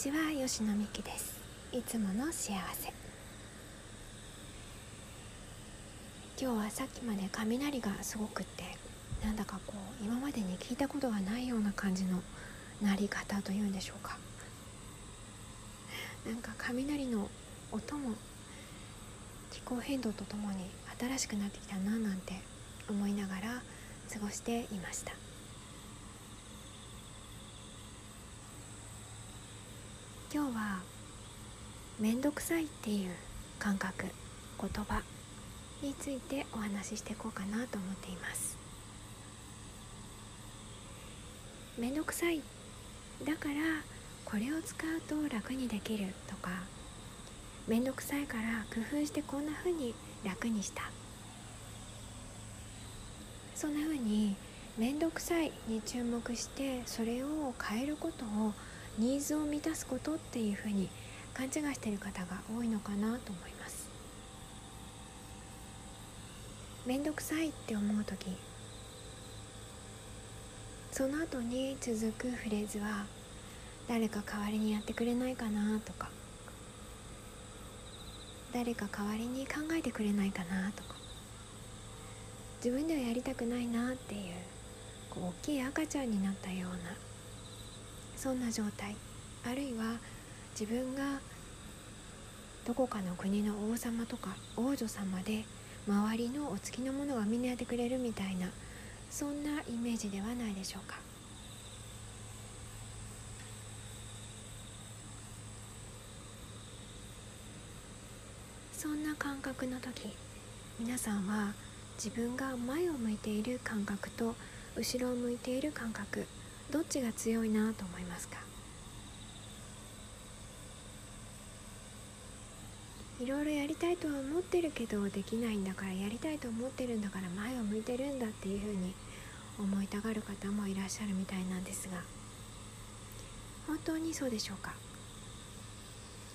ちは吉野美希です。いつもの幸せ。今日はさっきまで雷がすごくってなんだかこう今までに聞いたことがないような感じの鳴り方というんでしょうか。なんか雷の音も気候変動とともに新しくなってきたななんて思いながら過ごしていました。今日は面倒くさいっていう感覚言葉についてお話ししていこうかなと思っています。面倒くさいだからこれを使うと楽にできるとか面倒くさいから工夫してこんな風に楽にした。そんな風に面倒くさいに注目してそれを変えることをニーズを満たすことっていう風に勘違いしている方が多いのかなと思います。面倒くさいって思う時その後に続くフレーズは誰か代わりにやってくれないかなとか誰か代わりに考えてくれないかなとか自分ではやりたくないなっていうこう大きい赤ちゃんになったようなそんな状態。あるいは自分がどこかの国の王様とか王女様で周りのお付きの者がみんなやってくれるみたいなそんなイメージではないでしょうか。そんな感覚の時皆さんは自分が前を向いている感覚と後ろを向いている感覚どっちが強いなと思いますか？いろいろやりたいとは思ってるけどできないんだからやりたいと思ってるんだから前を向いてるんだっていうふうに思いたがる方もいらっしゃるみたいなんですが本当にそうでしょうか？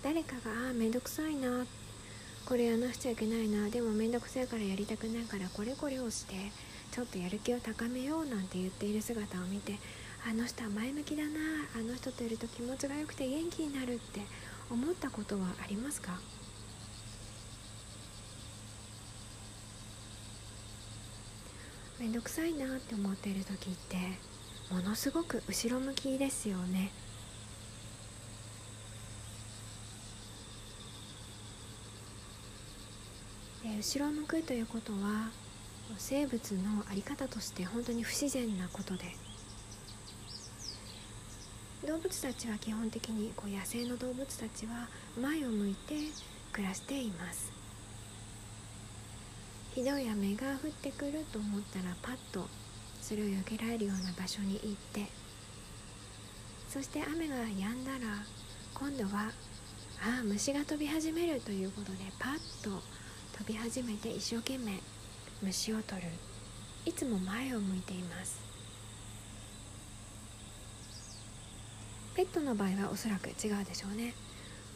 誰かが「ああ面倒くさいな」これやらなくちゃいけないな。でも面倒くさいからやりたくないからこれこれをしてちょっとやる気を高めようなんて言っている姿を見てあの人は前向きだなあの人といると気持ちが良くて元気になるって思ったことはありますか？面倒くさいなって思っている時ってものすごく後ろ向きですよね。で後ろ向くということは生物の在り方として本当に不自然なことです動物たちは基本的にこう野生の動物たちは前を向いて暮らしています。ひどい雨が降ってくると思ったらパッとそれを避けられるような場所に行ってそして雨が止んだら今度はああ虫が飛び始めるということでパッと飛び始めて一生懸命虫を取る。いつも前を向いています。ペットの場合はおそらく違うでしょうね。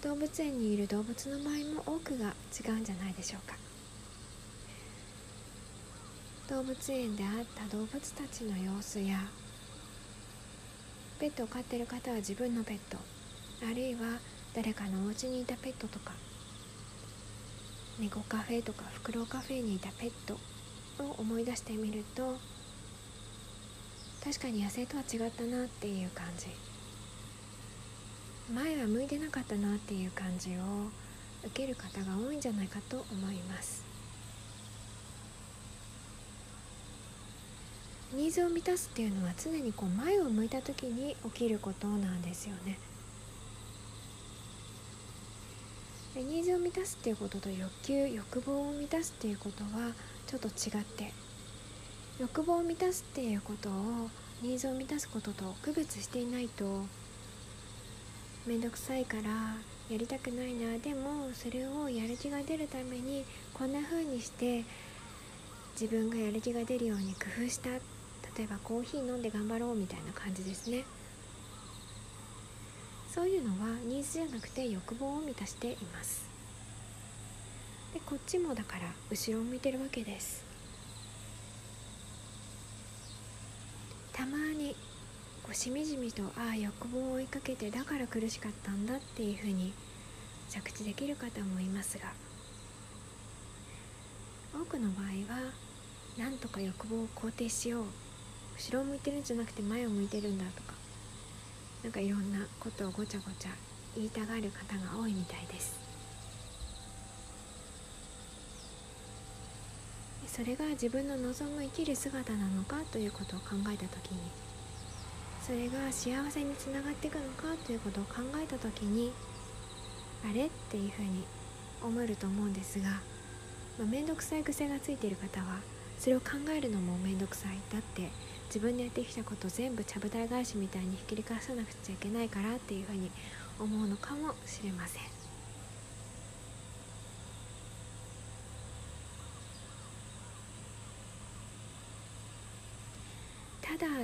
動物園にいる動物の場合も多くが違うんじゃないでしょうか。動物園で会った動物たちの様子やペットを飼ってる方は自分のペットあるいは誰かのお家にいたペットとか猫カフェとかフクロウカフェにいたペットを思い出してみると確かに野生とは違ったなっていう感じ。前は向いてなかったなっていう感じを受ける方が多いんじゃないかと思いますニーズを満たすっていうのは常にこう前を向いた時に起きることなんですよね。ニーズを満たすっていうことと欲求欲望を満たすっていうことはちょっと違って欲望を満たすっていうことをニーズを満たすことと区別していないと面倒くさいからやりたくないな。でもそれをやる気が出るためにこんな風にして自分がやる気が出るように工夫した。例えばコーヒー飲んで頑張ろうみたいな感じですね。そういうのはニーズじゃなくて欲望を満たしています。でこっちもだから後ろを向いてるわけです。たまにこうしみじみとああ欲望を追いかけてだから苦しかったんだっていうふうに着地できる方もいますが多くの場合はなんとか欲望を肯定しよう。後ろを向いてるんじゃなくて前を向いてるんだとかなんかいろんなことをごちゃごちゃ言いたがる方が多いみたいです。それが自分の望む生きる姿なのかということを考えた時にそれが幸せにつながっていくのかということを考えた時にあれっていうふうに思えると思うんですがま面倒、まあ、くさい癖がついている方はそれを考えるのも面倒くさいだって自分でやってきたこと全部ちゃぶ台返しみたいにひっくり返さなくちゃいけないからっていうふうに思うのかもしれません。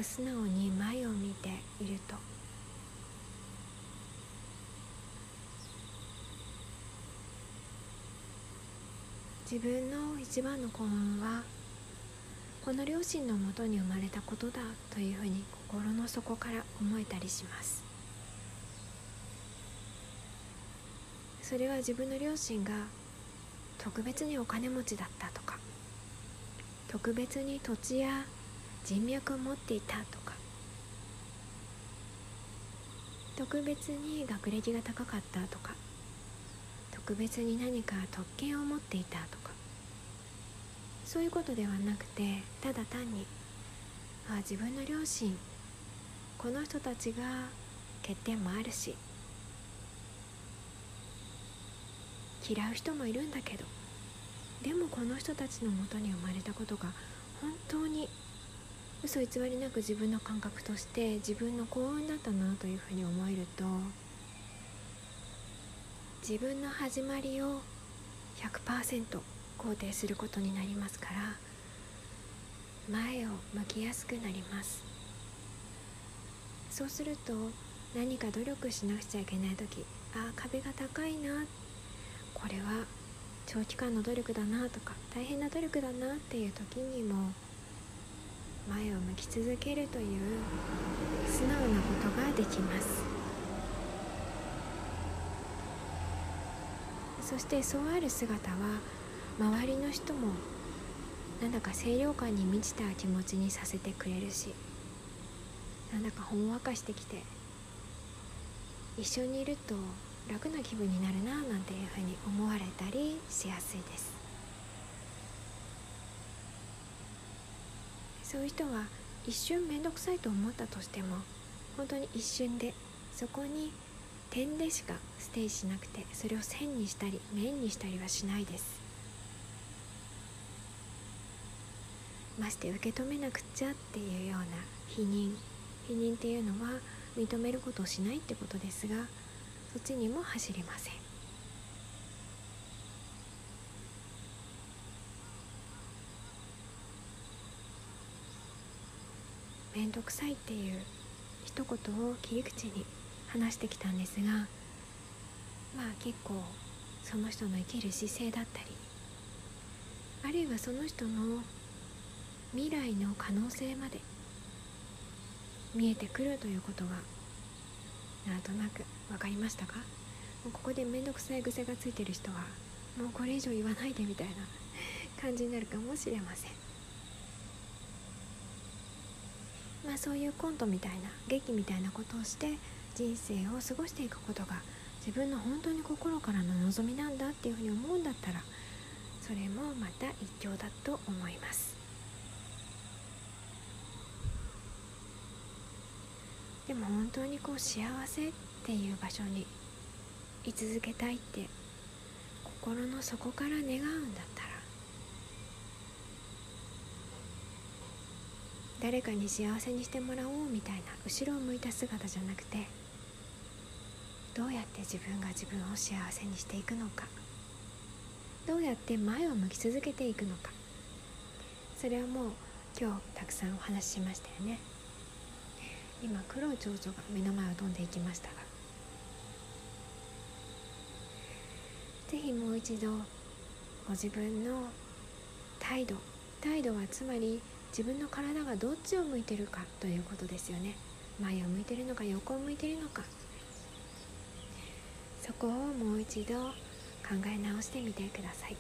素直に前を見ていると。自分の一番の幸運はこの両親のもとに生まれたことだというふうに心の底から思えたりします。それは自分の両親が特別にお金持ちだったとか特別に土地や人脈を持っていたとか。特別に学歴が高かったとか。特別に何か特権を持っていたとか。そういうことではなくてただ単にあ自分の両親この人たちが欠点もあるし嫌う人もいるんだけどでもこの人たちのもとに生まれたことが本当に嘘偽りなく自分の感覚として自分の幸運だったなというふうに思えると自分の始まりを100%肯定することになりますから前を向きやすくなります。そうすると何か努力しなくちゃいけない時ああ壁が高いなこれは長期間の努力だなとか大変な努力だなっていう時にも前を向き続けるという素直なことができます。そしてそうある姿は周りの人もなんだか清涼感に満ちた気持ちにさせてくれるしなんだかほんわかしてきて一緒にいると楽な気分になるななんていうふうに思われたりしやすいです。そういう人は一瞬面倒くさいと思ったとしても本当に一瞬でそこに点でしかステイしなくてそれを線にしたり面にしたりはしないです。まして受け止めなくちゃっていうような否認。否認っていうのは認めることをしないってことですがそっちにも走りません。面倒くさいっていう一言を切り口に話してきたんですがまあ結構その人の生きる姿勢だったりあるいはその人の未来の可能性まで見えてくるということがなんとなく分かりましたか？もうここで面倒くさい癖がついてる人はもうこれ以上言わないでみたいな感じになるかもしれません。まあそういうコントみたいな劇みたいなことをして人生を過ごしていくことが自分の本当に心からの望みなんだっていうふうに思うんだったらそれもまた一興だと思います。でも本当にこう幸せっていう場所に居続けたいって心の底から願うんだったら誰かに幸せにしてもらおうみたいな後ろを向いた姿じゃなくてどうやって自分が自分を幸せにしていくのかどうやって前を向き続けていくのか。それはもう今日たくさんお話ししましたよね。今黒い蝶々が目の前を飛んでいきましたが。是非もう一度ご自分の態度態度はつまり自分の体がどっちを向いてるかということですよね。前を向いてるのか横を向いてるのか。そこをもう一度考え直してみてください。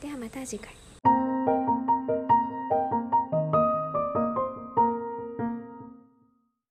ではまた次回。